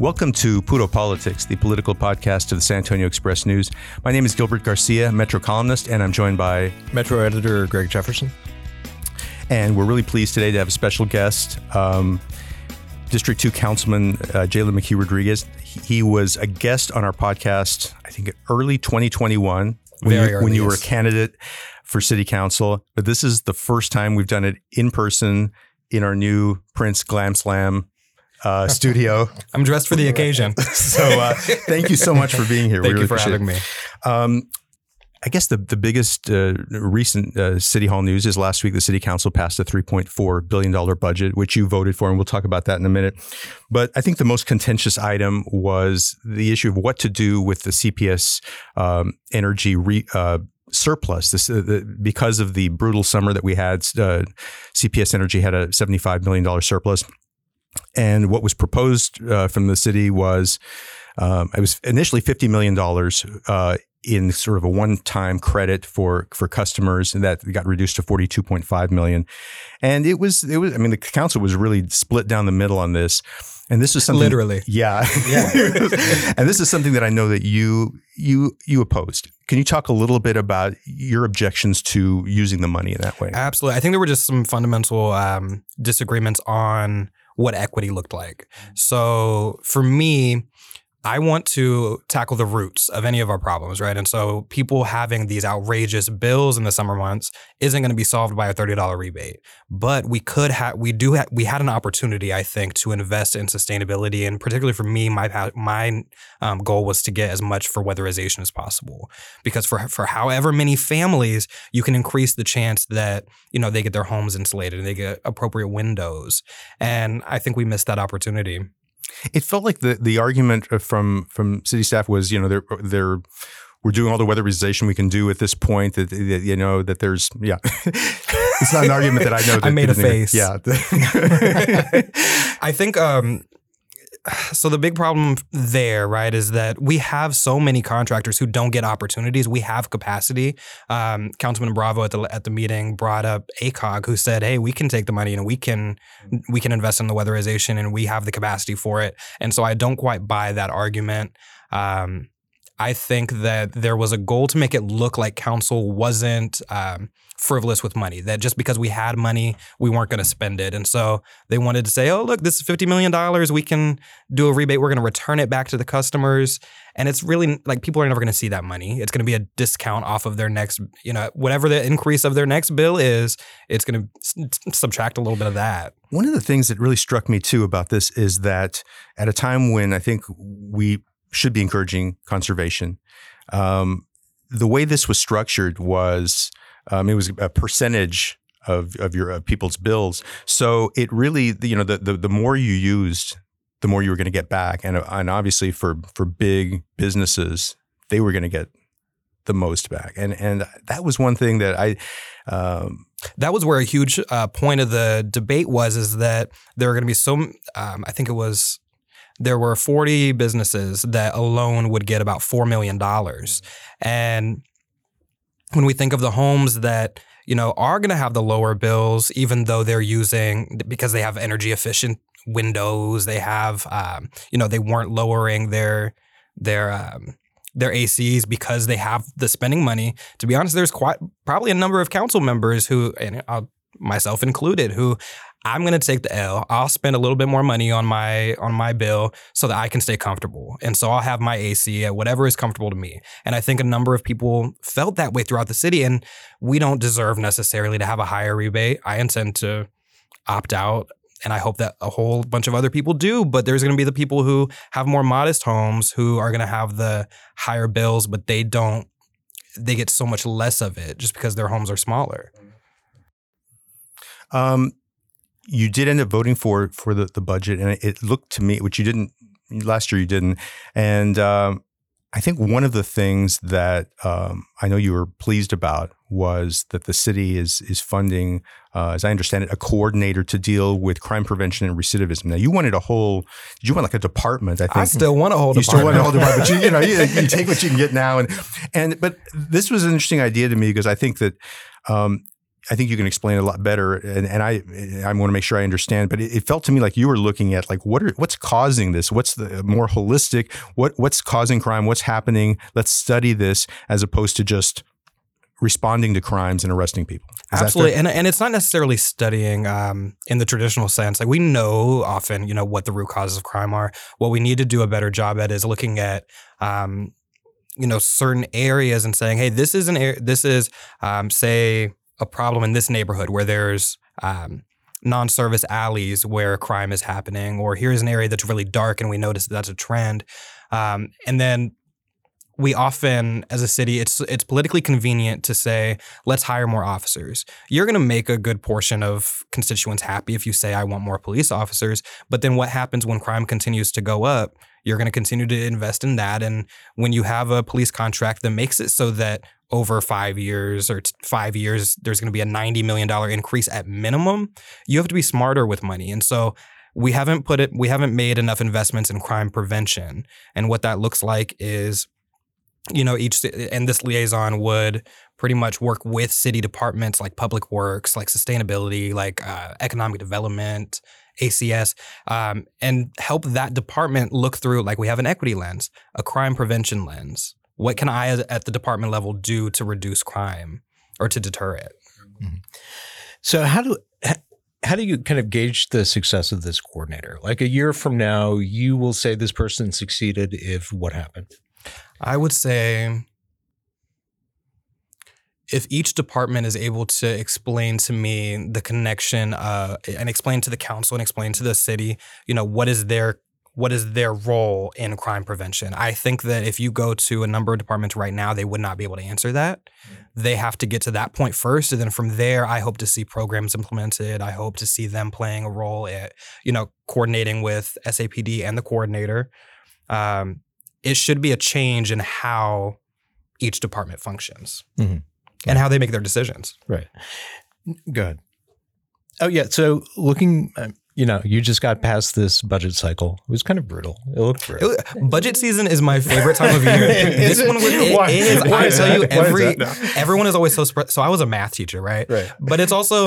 Welcome to Puro Politics, the political podcast of the San Antonio Express News. My name is Gilbert Garcia, Metro columnist, and I'm joined by Metro editor Greg Jefferson. And we're really pleased today to have a special guest, um, District 2 Councilman uh, Jalen McKee Rodriguez. He was a guest on our podcast, I think, early 2021 when, Very you, early, when you were a candidate for city council. But this is the first time we've done it in person in our new Prince Glam Slam uh, studio. I'm dressed for the occasion. So uh, thank you so much for being here. Thank really you for having it. me. Um, I guess the the biggest uh, recent uh, city hall news is last week the city council passed a 3.4 billion dollar budget, which you voted for, and we'll talk about that in a minute. But I think the most contentious item was the issue of what to do with the CPS um, energy re, uh, surplus. This uh, the, because of the brutal summer that we had. Uh, CPS Energy had a 75 million dollar surplus. And what was proposed uh, from the city was um, it was initially fifty million dollars uh, in sort of a one-time credit for for customers, and that got reduced to forty-two point five million. And it was it was I mean the council was really split down the middle on this. And this is something Literally. yeah, and this is something that I know that you you you opposed. Can you talk a little bit about your objections to using the money in that way? Absolutely. I think there were just some fundamental um, disagreements on what equity looked like. So for me, I want to tackle the roots of any of our problems, right? And so people having these outrageous bills in the summer months isn't going to be solved by a $30 rebate. But we could have, we do, ha- we had an opportunity, I think, to invest in sustainability. And particularly for me, my, my um, goal was to get as much for weatherization as possible. Because for, for however many families, you can increase the chance that, you know, they get their homes insulated and they get appropriate windows. And I think we missed that opportunity. It felt like the the argument from from city staff was, you know, they're they're we're doing all the weatherization we can do at this point. That, that you know that there's yeah, it's not an argument that I know. That I made a face. Yeah, I think um so the big problem there, right, is that we have so many contractors who don't get opportunities. We have capacity. Um, Councilman Bravo at the at the meeting brought up ACOG, who said, "Hey, we can take the money and we can we can invest in the weatherization, and we have the capacity for it." And so I don't quite buy that argument. Um, I think that there was a goal to make it look like council wasn't um, frivolous with money. That just because we had money, we weren't going to spend it, and so they wanted to say, "Oh, look, this is fifty million dollars. We can do a rebate. We're going to return it back to the customers." And it's really like people are never going to see that money. It's going to be a discount off of their next, you know, whatever the increase of their next bill is. It's going to subtract a little bit of that. One of the things that really struck me too about this is that at a time when I think we should be encouraging conservation, um, the way this was structured was um, it was a percentage of of your of people's bills. So it really, you know, the the, the more you used, the more you were going to get back, and and obviously for for big businesses, they were going to get the most back, and and that was one thing that I. Um, that was where a huge uh, point of the debate was is that there are going to be so um, i think it was there were 40 businesses that alone would get about $4 million and when we think of the homes that you know are going to have the lower bills even though they're using because they have energy efficient windows they have um, you know they weren't lowering their their um, their ACs because they have the spending money. To be honest, there's quite probably a number of council members who, and I'll, myself included, who I'm going to take the L. I'll spend a little bit more money on my on my bill so that I can stay comfortable, and so I'll have my AC at whatever is comfortable to me. And I think a number of people felt that way throughout the city, and we don't deserve necessarily to have a higher rebate. I intend to opt out and I hope that a whole bunch of other people do. But there's going to be the people who have more modest homes who are going to have the higher bills, but they don't. They get so much less of it just because their homes are smaller. Um, you did end up voting for for the, the budget, and it, looked to me, which you didn't last year, you didn't, and um, I think one of the things that um, I know you were pleased about was that the city is is funding, uh, as I understand it, a coordinator to deal with crime prevention and recidivism. Now, you wanted a whole, did you want like a department? I think I still want to hold. you still want to hold department, but you, you know, you, you take what you can get now, and and but this was an interesting idea to me because I think that um, I think you can explain it a lot better, and, and I I want to make sure I understand. But it, it, felt to me like you were looking at like what are what's causing this? What's the more holistic? What what's causing crime? What's happening? Let's study this as opposed to just responding to crimes and arresting people. Is Absolutely, and and it's not necessarily studying um, in the traditional sense. Like we know often, you know, what the root causes of crime are. What we need to do a better job at is looking at. Um, you know certain areas and saying, "Hey, this is an area. This is, um, say, a problem in this neighborhood where there's um, non-service alleys where crime is happening, or here's an area that's really dark and we notice that that's a trend. Um, and then we often, as a city, it's it's politically convenient to say, let's hire more officers. You're going to make a good portion of constituents happy if you say, I want more police officers. But then what happens when crime continues to go up? You're going to continue to invest in that. And when you have a police contract that makes it so that over five years or five years, there's going to be a $90 million increase at minimum, you have to be smarter with money. And so we haven't put it, we haven't made enough investments in crime prevention. And what that looks like is, you know, each, and this liaison would pretty much work with city departments like public works, like sustainability, like uh, economic development, ACS, um, and help that department look through, like we have an equity lens, a crime prevention lens, what can I at the department level do to reduce crime or to deter it? Mm-hmm. So how do how do you kind of gauge the success of this coordinator? Like a year from now, you will say this person succeeded if what happened? I would say if each department is able to explain to me the connection uh, and explain to the council and explain to the city, you know, what is their what is their role in crime prevention? I think that if you go to a number of departments right now, they would not be able to answer that. Mm-hmm. They have to get to that point first. And then from there, I hope to see programs implemented. I hope to see them playing a role at, you know, coordinating with SAPD and the coordinator. Um, it should be a change in how each department functions mm-hmm. and how they make their decisions. Right. Good. Oh yeah. So looking, um, you know, you just got past this budget cycle. It was kind of brutal. It looked brutal. It, budget season is my favorite time of year. this one was it Why? is. Why I is tell that? you, every everyone is always so spread. So I was a math teacher, right? Right. But it's also,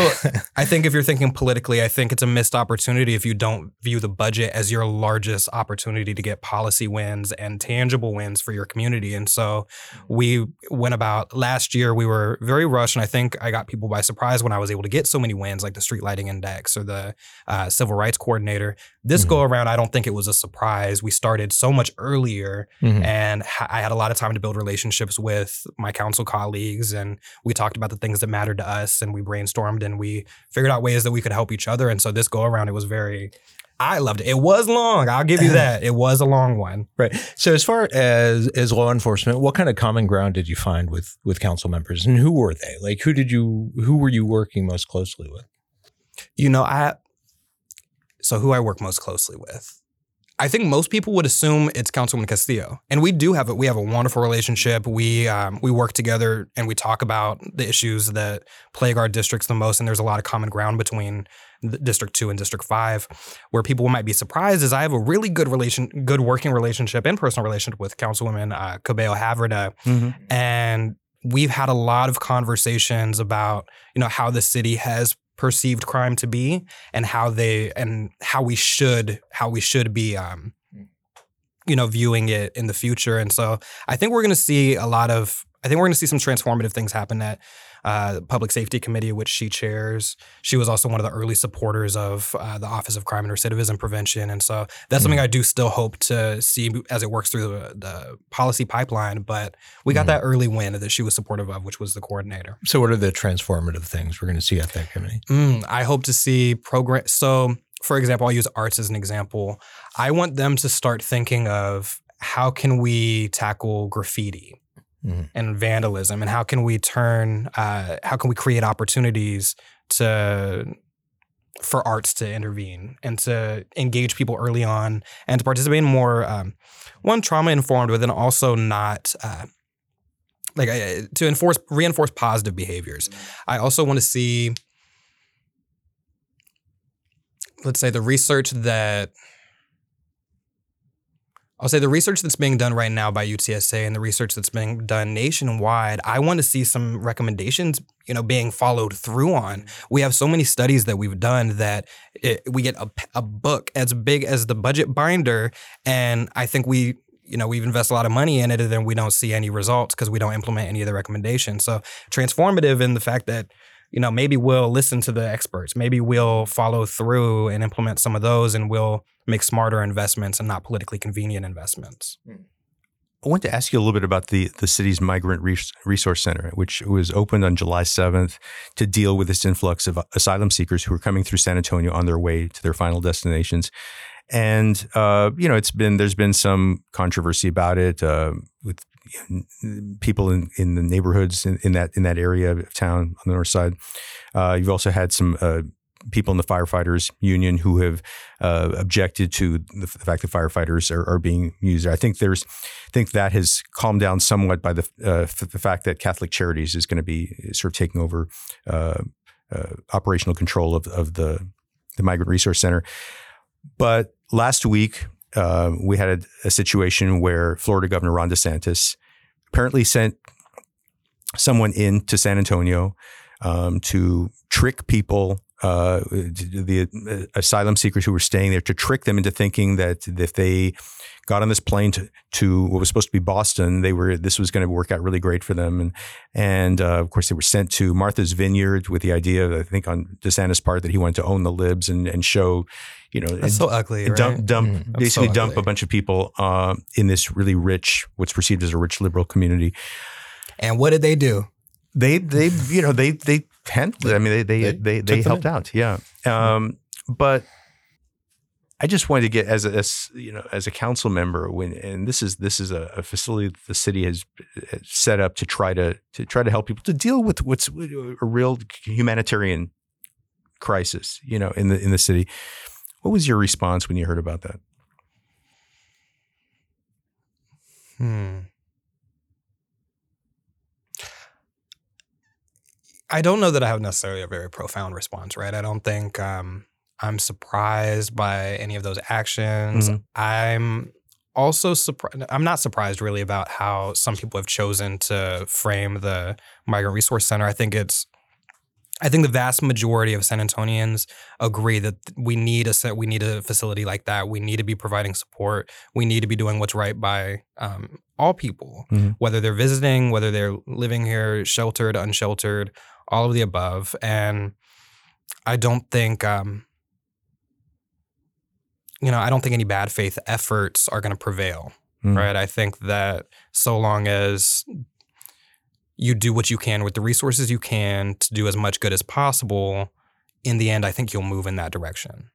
I think, if you're thinking politically, I think it's a missed opportunity if you don't view the budget as your largest opportunity to get policy wins and tangible wins for your community. And so we went about last year. We were very rushed, and I think I got people by surprise when I was able to get so many wins, like the street lighting index or the uh, civil rights coordinator. This mm-hmm. go around, I don't think it was a surprise. We started so much earlier, mm-hmm. and ha- I had a lot of time to build relationships with my council colleagues, and we talked about the things that mattered to us, and we brainstormed and we figured out ways that we could help each other. And so this go around, it was very I loved it. It was long. I'll give you that. It was a long one. Right. So as far as as law enforcement, what kind of common ground did you find with with council members and who were they? Like who did you who were you working most closely with? You know, I so who I work most closely with. I think most people would assume it's Councilwoman Castillo, and we do have it. We have a wonderful relationship. We um, we work together and we talk about the issues that plague our districts the most. And there's a lot of common ground between District Two and District Five. Where people might be surprised is I have a really good relation, good working relationship and personal relationship with Councilwoman uh, Cabello Havrda, mm-hmm. and we've had a lot of conversations about you know how the city has perceived crime to be and how they and how we should how we should be um, you know viewing it in the future. And so i think we're going to see a lot of i think we're going to see some transformative things happen at uh, Public Safety Committee, which she chairs. She was also one of the early supporters of uh, the Office of Crime and Recidivism Prevention. And so that's mm-hmm. something I do still hope to see as it works through the, the policy pipeline. But we got mm-hmm. that early win that she was supportive of, which was the coordinator. So, what are the transformative things we're going to see at that committee? Mm, I hope to see program. So, for example, I'll use arts as an example. I want them to start thinking of how can we tackle graffiti mm-hmm. and vandalism, and how can we turn, uh, how can we create opportunities to for arts to intervene and to engage people early on and to participate in more um, one trauma informed, but then also not. Uh, like uh, to enforce reinforce positive behaviors. I also want to see let's say the research that I'll say the research that's being done right now by UTSA and the research that's being done nationwide, I want to see some recommendations, you know, being followed through on. We have so many studies that we've done that it, we get a, a book as big as the budget binder, and I think we you know we've invested a lot of money in it and then we don't see any results because we don't implement any of the recommendations so transformative in the fact that you know maybe we'll listen to the experts. Maybe we'll follow through and implement some of those and we'll make smarter investments and not politically convenient investments. I want to ask you a little bit about the, the city's Migrant Resource Center, which was opened on July 7th to deal with this influx of asylum seekers who are coming through San Antonio on their way to their final destinations. And, uh, you know, it's been, there's been some controversy about it uh, with people in, in the neighborhoods in, in, that, in that area of town on the north side. Uh, you've also had some uh, people in the firefighters union who have uh, objected to the, the, fact that firefighters are, are, being used. I think there's, I think that has calmed down somewhat by the uh, the fact that Catholic Charities is going to be sort of taking over uh, uh, operational control of, of the the Migrant Resource Center. But last week uh, we had a, a situation where Florida Governor Ron DeSantis apparently sent someone in to San Antonio um, to trick people uh, the uh, asylum seekers who were staying there to trick them into thinking that if they got on this plane to, to what was supposed to be Boston, they were this was going to work out really great for them, and and uh, of course they were sent to Martha's Vineyard with the idea, I think, on DeSantis' part that he wanted to own the libs and and show, you know, that's so ugly, right? dump, dump mm, basically so dump a bunch of people uh, in this really rich, what's perceived as a rich liberal community. And what did they do? They they you know they they handled I mean they they they they, they helped out. Yeah. Um, but I just wanted to get as a as, you know as a council member when and this is this is a, a, facility the city has set up to try to to try to help people to deal with what's a real humanitarian crisis you know in the in the city. What was your response when you heard about that? Hmm. I don't know that I have necessarily a very profound response, right? I don't think um, I'm surprised by any of those actions. Mm-hmm. I'm also surprised. I'm not surprised really about how some people have chosen to frame the Migrant Resource Center. I think it's I think the vast majority of San Antonians agree that we need a we need a facility like that. We need to be providing support. We need to be doing what's right by um, all people, mm-hmm. whether they're visiting, whether they're living here, sheltered, unsheltered, all of the above. And I don't think, um, you know, I don't think any bad faith efforts are going to prevail, mm. right? I think that so long as you do what you can with the resources you can to do as much good as possible, in the end, I think you'll move in that direction.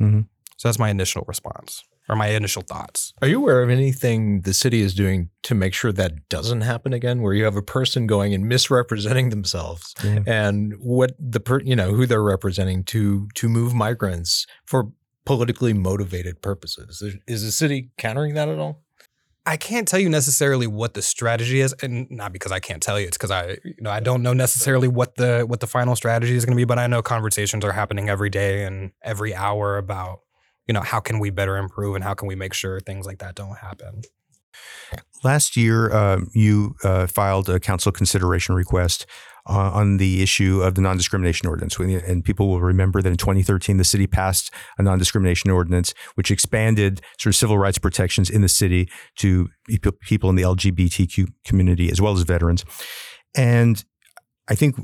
Mm-hmm. So that's my initial response or my initial thoughts. Are you aware of anything the city is doing to make sure that doesn't happen again, where you have a person going and misrepresenting themselves yeah. and what the per, you know who they're representing to to move migrants for politically motivated purposes? Is the city countering that at all? I can't tell you necessarily what the strategy is, and not because I can't tell you. It's because I, you know, I don't know necessarily what the what the final strategy is going to be. But I know conversations are happening every day and every hour about you know, how can we better improve and how can we make sure things like that don't happen? Last year, uh, you uh, filed a council consideration request uh, on the issue of the non discrimination ordinance. And people will remember that in 2013, the city passed a non discrimination ordinance which expanded sort of civil rights protections in the city to people in the LGBTQ community as well as veterans. And I think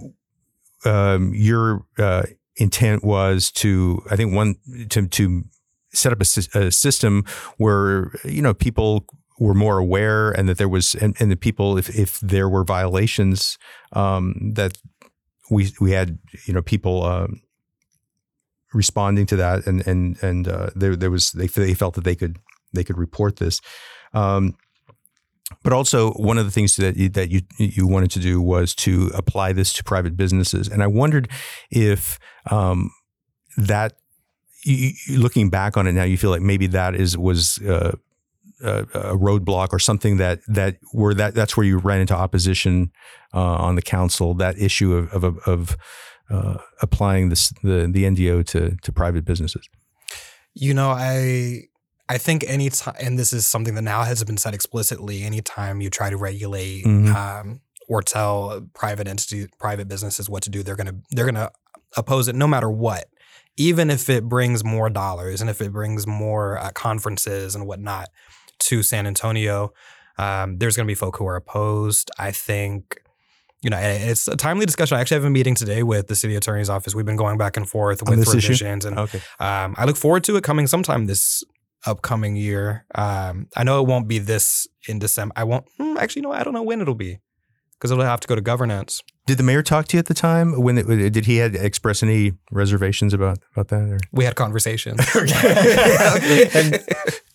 um, your uh, intent was to, I think, one, to, to set up a, a system where you know people were more aware and that there was and, and the people if, if there were violations um, that we we had you know people um, responding to that and and and uh, there there was they they felt that they could they could report this. Um, but also, one of the things that you, that you you wanted to do was to apply this to private businesses, and I wondered if um, that you, looking back on it now, you feel like maybe that is was uh, a, a, roadblock or something that that where that that's where you ran into opposition uh, on the council. That issue of of, of uh, applying this the the NDO to to private businesses. You know, I I think any time, and this is something that now has been said explicitly. Anytime you try to regulate Mhm. um, or tell private entities, private businesses what to do, they're gonna they're gonna oppose it no matter what, even if it brings more dollars and if it brings more uh, conferences and whatnot to San Antonio. Um, there's gonna be folk who are opposed. I think. You know, it's a timely discussion. I actually have a meeting today with the city attorney's office. We've been going back and forth On with this issue? revisions, and Okay. um, I look forward to it coming sometime this upcoming year. Um, I know it won't be this in December. I won't hmm, actually. No, I don't know when it'll be because it'll have to go to governance. Did the mayor talk to you at the time? When it, did he had express any reservations about about that? Or? We had conversations. and,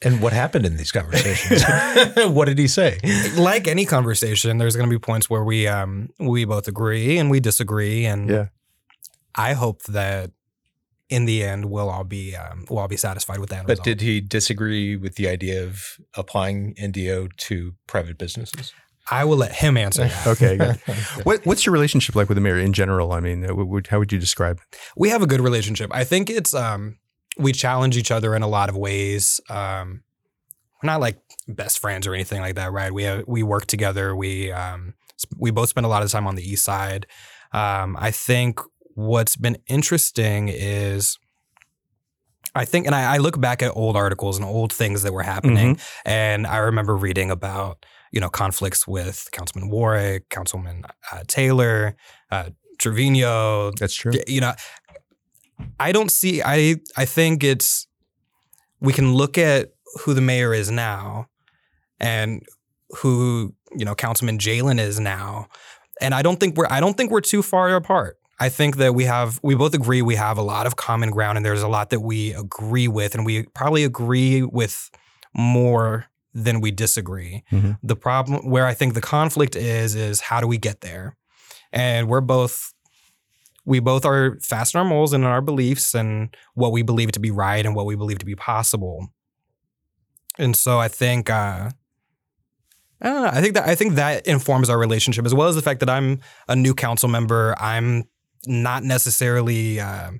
and what happened in these conversations? what did he say? like any conversation, there's going to be points where we um we both agree and we disagree, and Yeah. I hope that in the end we'll all be um, we'll all be satisfied with that. But result. did he disagree with the idea of applying NDO to private businesses? I will let him answer that. Okay. good. What, what's your relationship like with the mayor in general? I mean, uh, would, how would you describe? it? we have a good relationship. I think it's um we challenge each other in a lot of ways. Um we're not like best friends or anything like that, right? We have, we work together. We um we both spend a lot of time on the east side. Um I think what's been interesting is I think, and I, I look back at old articles and old things that were happening, and I remember reading about you know conflicts with Councilman Warrick, Councilman uh, Taylor, uh, Trevino, That's true. You know i don't see i i think it's we can look at who the mayor is now and who you know councilman jalen is now. And i don't think we're i don't think we're too far apart. I think that we have we both agree we have a lot of common ground and there's a lot that we agree with and we probably agree with more than we disagree. Mhm. the problem where i think the conflict is is how do we get there? And we're both we both are fast in our moles and in our beliefs and what we believe to be right and what we believe to be possible. And so I think uh I don't know. I think that I think that informs our relationship as well as the fact that I'm a new council member. I'm not necessarily uh,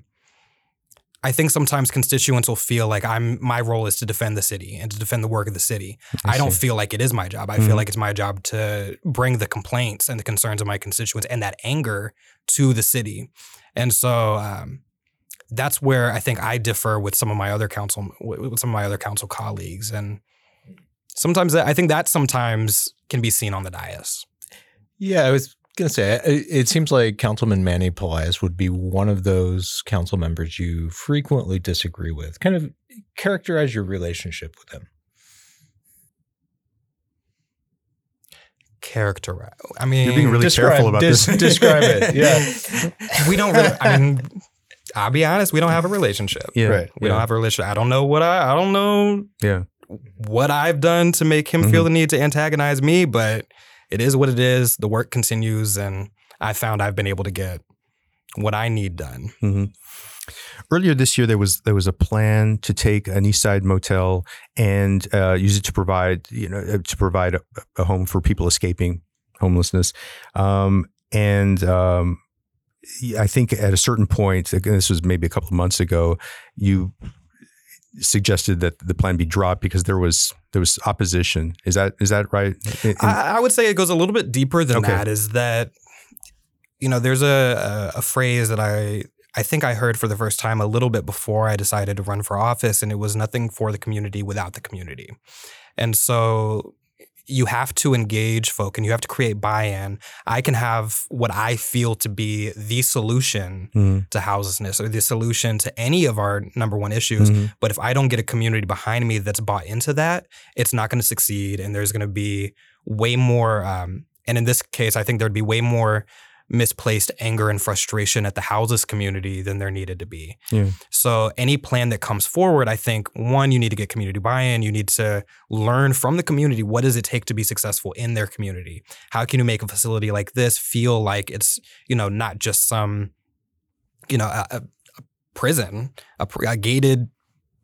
I think sometimes constituents will feel like I'm my role is to defend the city and to defend the work of the city. I, don't feel like it is my job. I Mhm. feel like it's my job to bring the complaints and the concerns of my constituents and that anger to the city. And so um, that's where I think I differ with some of my other council with with some of my other council colleagues. And sometimes I think that sometimes can be seen on the dais. Yeah, I was going to say, it, it seems like Councilman Manny Pelaez would be one of those council members you frequently disagree with. Kind of characterize your relationship with him. Characterize. I mean, You're being really Describe- careful about des- this. describe it, yeah. we don't really. I mean, I'll be honest. We don't have a relationship. Yeah. Right. We don't have a relationship. I don't know what I. I don't know Yeah. what I've done to make him feel Mhm. the need to antagonize me, but it is what it is. The work continues, and I found I've been able to get what I need done. hmm Earlier this year, there was there was a plan to take an East Side motel and uh, use it to provide you know uh, to provide a, a home for people escaping homelessness, um, and um, I think at a certain point, this was maybe a couple of months ago, you suggested that the plan be dropped because there was there was opposition. Is that is that right? In- in- I, I would say it goes a little bit deeper than Okay. that. Is that you know there's a, a a phrase that I I think I heard for the first time a little bit before I decided to run for office, and it was nothing for the community without the community, and so you have to engage folk and you have to create buy-in. I can have what I feel to be the solution Mhm. to houselessness or the solution to any of our number one issues. Mhm. But if I don't get a community behind me that's bought into that, it's not going to succeed. And there's going to be way more. Um, and in this case, I think there'd be way more misplaced anger and frustration at the houses community than there needed to be. Yeah. So any plan that comes forward, I think one, you need to get community buy-in. You need to learn from the community what does it take to be successful in their community. How can you make a facility like this feel like it's you know not just some you know a, a prison, a, a gated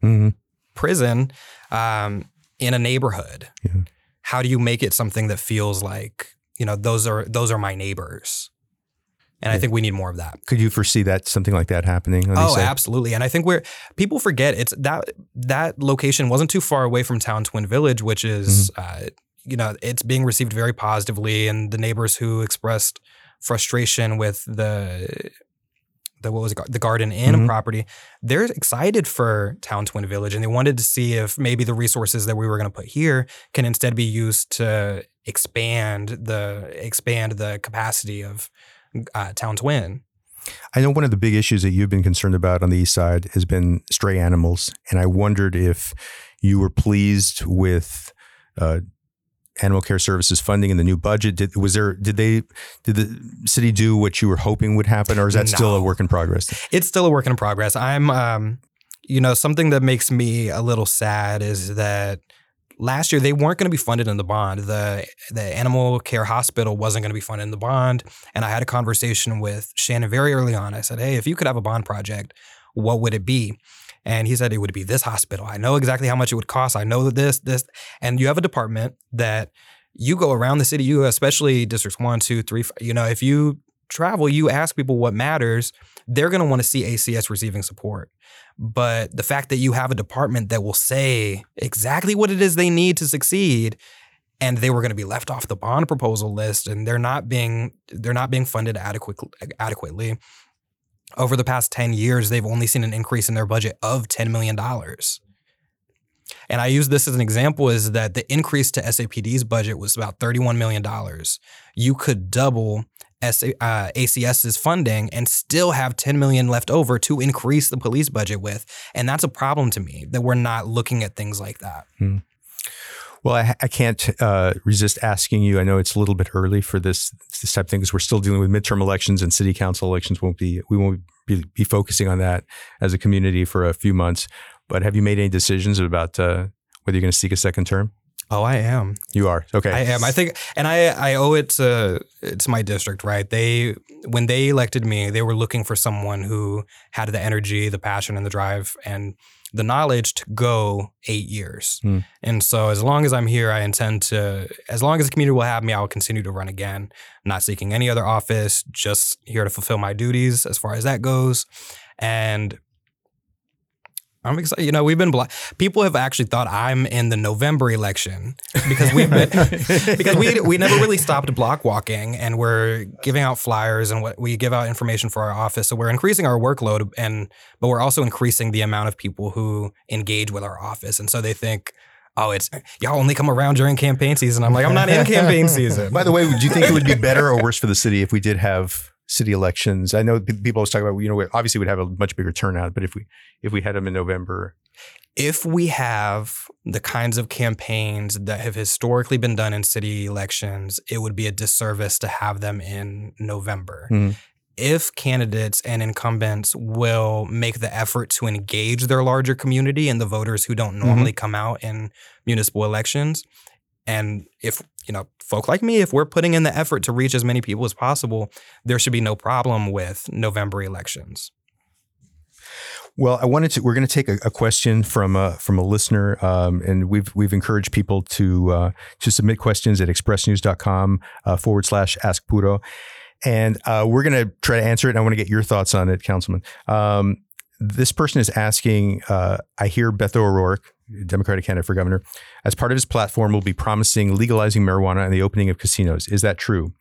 Mhm. prison um, in a neighborhood. Yeah. How do you make it something that feels like you know those are those are my neighbors? And I think we need more of that. Could you foresee that something like that happening? Oh, side? absolutely. And I think we're people forget it's that that location wasn't too far away from Towne Twin Village, which is Mm-hmm. uh, you know it's being received very positively, and the neighbors who expressed frustration with the the what was it, the Garden Inn Mhm. property, they're excited for Towne Twin Village, and they wanted to see if maybe the resources that we were going to put here can instead be used to expand the expand the capacity of uh, Towne Twin. I know one of the big issues that you've been concerned about on the east side has been stray animals, and I wondered if you were pleased with uh, animal care services funding in the new budget. Did was there did they did the city do what you were hoping would happen, or is that still a work in progress? it's still a work in progress. I'm, um, you know, something that makes me a little sad is that last year they weren't going to be funded in the bond. The the animal care hospital wasn't going to be funded in the bond, and I had a conversation with Shannon very early on. I said, "Hey, if you could have a bond project, what would it be?" And he said it would be this hospital. I know exactly how much it would cost. I know that this, this, and you have a department that you go around the city, you especially districts one, two, three, you know, if you travel, you ask people what matters, they're going to want to see ACS receiving support. But the fact that you have a department that will say exactly what it is they need to succeed and they were going to be left off the bond proposal list and they're not being they're not being funded adequate, adequately. Over the past 10 years, they've only seen an increase in their budget of $10 million. And I use this as an example is that the increase to SAPD's budget was about $31 million. You could double SA, uh, ACS's funding and still have 10 million left over to increase the police budget with. And that's a problem to me that we're not looking at things like that. Well, I, I can't uh, resist asking you. I know it's a little bit early for this this type of thing because we're still dealing with midterm elections and city council elections. Won't be we won't be, be focusing on that as a community for a few months. But have you made any decisions about uh, whether you're going to seek a second term? Oh, I am. You are okay. I am. I think, and I I owe it to it's my district, right? They when they elected me, they were looking for someone who had the energy, the passion, and the drive, and the knowledge to go eight years. Hmm. And so, as long as I'm here, I intend to. As long as the community will have me, I will continue to run again. Not seeking any other office, just here to fulfill my duties as far as that goes, and. I'm excited. You know, we've been blo- people have actually thought I'm in the November election because we've been because we we never really stopped block walking and we're giving out flyers and what we give out information for our office. So we're increasing our workload and but we're also increasing the amount of people who engage with our office. And so they think, oh, it's y'all only come around during campaign season. I'm like, I'm not in campaign season. By the way, do you think it would be better or worse for the city if we did have city elections? I know people always talk about you know obviously we'd have a much bigger turnout, but if we if we had them in November, if we have the kinds of campaigns that have historically been done in city elections, it would be a disservice to have them in November. Mhm. If candidates and incumbents will make the effort to engage their larger community and the voters who don't normally come out in municipal elections, and if you know folk like me, if we're putting in the effort to reach as many people as possible, there should be no problem with November elections. Well, I wanted to. We're going to take a, a question from a from a listener, um, and we've we've encouraged people to uh, to submit questions at expressnews.com uh, forward slash ask Puro, and uh, we're going to try to answer it. I want to get your thoughts on it, Councilman. Um, this person is asking. Uh, I hear Beto O'Rourke, Democratic candidate for governor, as part of his platform, will be promising legalizing marijuana and the opening of casinos. Is that true?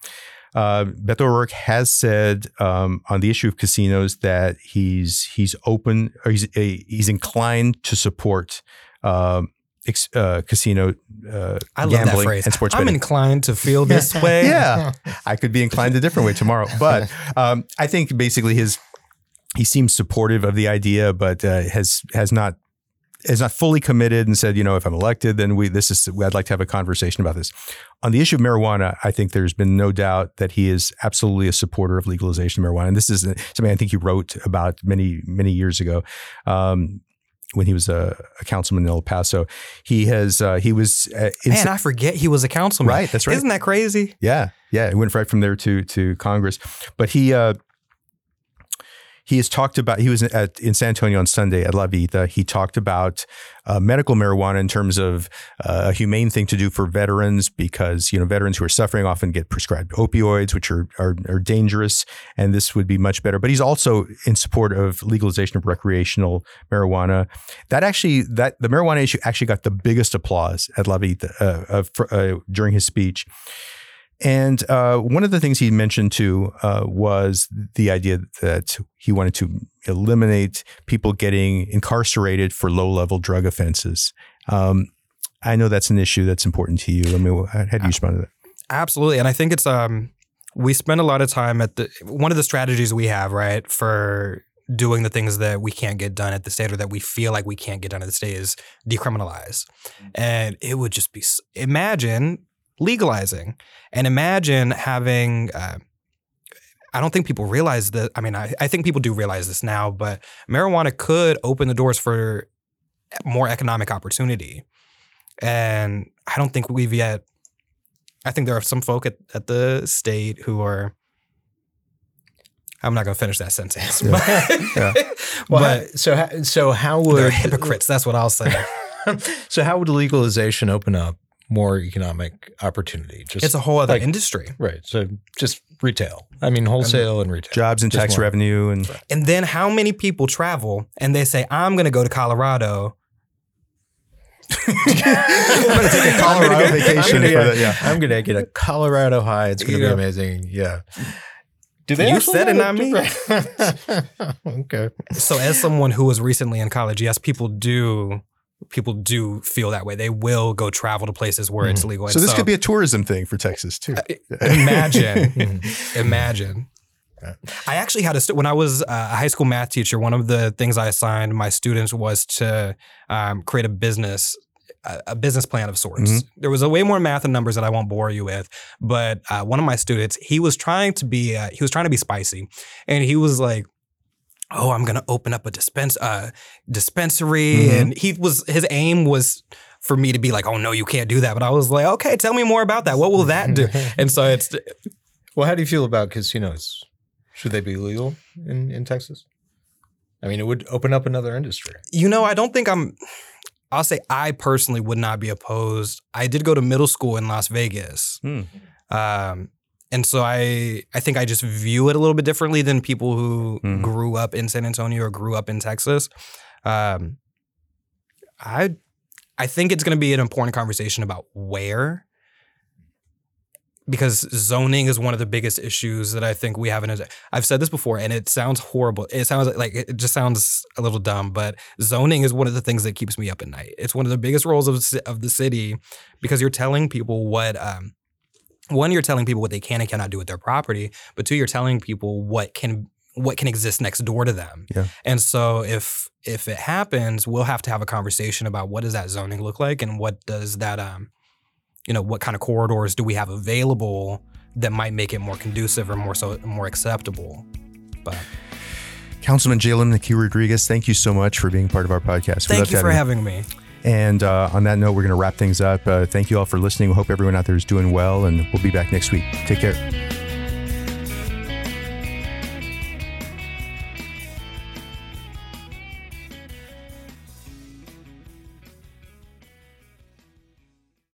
Uh, Beto O'Rourke has said um, on the issue of casinos that he's he's open or he's a, he's inclined to support um, ex, uh, casino uh, I love that gambling phrase. and sports I'm betting. inclined to feel this way. yeah, I could be inclined a different way tomorrow, but um, I think basically his he seems supportive of the idea, but uh, has has not has not fully committed and said, you know, if I'm elected, then we this is I'd like to have a conversation about this. On the issue of marijuana, I think there's been no doubt that he is absolutely a supporter of legalization of marijuana, and this is something I think he wrote about many many years ago. Um, when he was a, a councilman in El Paso, he has uh, he was uh, Man, I forget he was a councilman. Right, that's right. Isn't that crazy? yeah, yeah, it went right from there to to Congress. But he uh, he has talked about. He was at in San Antonio on Sunday at La Vida. He talked about uh, medical marijuana in terms of uh, a humane thing to do for veterans because you know veterans who are suffering often get prescribed opioids, which are, are are dangerous, and this would be much better. But he's also in support of legalization of recreational marijuana. That actually that the marijuana issue actually got the biggest applause at La Vida uh, uh, during his speech. And uh, one of the things he mentioned too uh, was the idea that he wanted to eliminate people getting incarcerated for low level drug offenses. Um, I know that's an issue that's important to you. I mean, how do you respond to that? Absolutely. And I think it's, um, we spend a lot of time at the, one of the strategies we have, right, for doing the things that we can't get done at the state or that we feel like we can't get done at the state is decriminalize. And it would just be, imagine legalizing. And imagine having, uh, I don't think people realize that. I mean, I, I think people do realize this now, but marijuana could open the doors for more economic opportunity. And I don't think we've yet, I think there are some folk at, at the state who are, I'm not going to finish that sentence. Yeah. But, yeah. well, but so, so how would. They're hypocrites. That's what I'll say. so, how would legalization open up more economic opportunity. Just it's a whole other like, industry, right? So just retail. I mean, wholesale and, and retail, jobs and tax more. revenue, and and then how many people travel and they say, "I'm going to go to Colorado." I'm going to take a Colorado vacation. I'm gonna, yeah, I'm going to get a Colorado high. It's going to yeah. be amazing. Yeah. Do they you said it, not me. okay. So, as someone who was recently in college, yes, people do people do feel that way. They will go travel to places where mm it's legal. So this so, could be a tourism thing for Texas too. imagine, mm-hmm. imagine. I actually had a when I was a high school math teacher. One of the things I assigned my students was to um, create a business a business plan of sorts. Mm-hmm. There was a way more math and numbers that I won't bore you with, but uh, one of my students, he was trying to be uh, he was trying to be spicy, and he was like, oh, I'm gonna open up a dispense uh, dispensary, mm-hmm. and he was his aim was for me to be like, oh no, you can't do that. But I was like, okay, tell me more about that. What will that do? and so it's. Well, how do you feel about casinos? Should they be legal in in Texas? I mean, it would open up another industry. You know, I don't think I'm. I'll say I personally would not be opposed. I did go to middle school in Las Vegas. Hmm. Um, and so I I think I just view it a little bit differently than people who mm-hmm. grew up in San Antonio or grew up in Texas. Um, I I think it's going to be an important conversation about where because zoning is one of the biggest issues that I think we have in. I've said this before and it sounds horrible. It sounds like it just sounds a little dumb, but zoning is one of the things that keeps me up at night. It's one of the biggest roles of, of the city because you're telling people what um, one, you're telling people what they can and cannot do with their property, but two, you're telling people what can what can exist next door to them. Yeah. And so if if it happens, we'll have to have a conversation about what does that zoning look like and what does that um you know what kind of corridors do we have available that might make it more conducive or more so more acceptable. But Councilman Jalen McKee Rodriguez, thank you so much for being part of our podcast. Thank you for having me. And uh, on that note, we're going to wrap things up. Uh, thank you all for listening. We hope everyone out there is doing well, and we'll be back next week. Take care.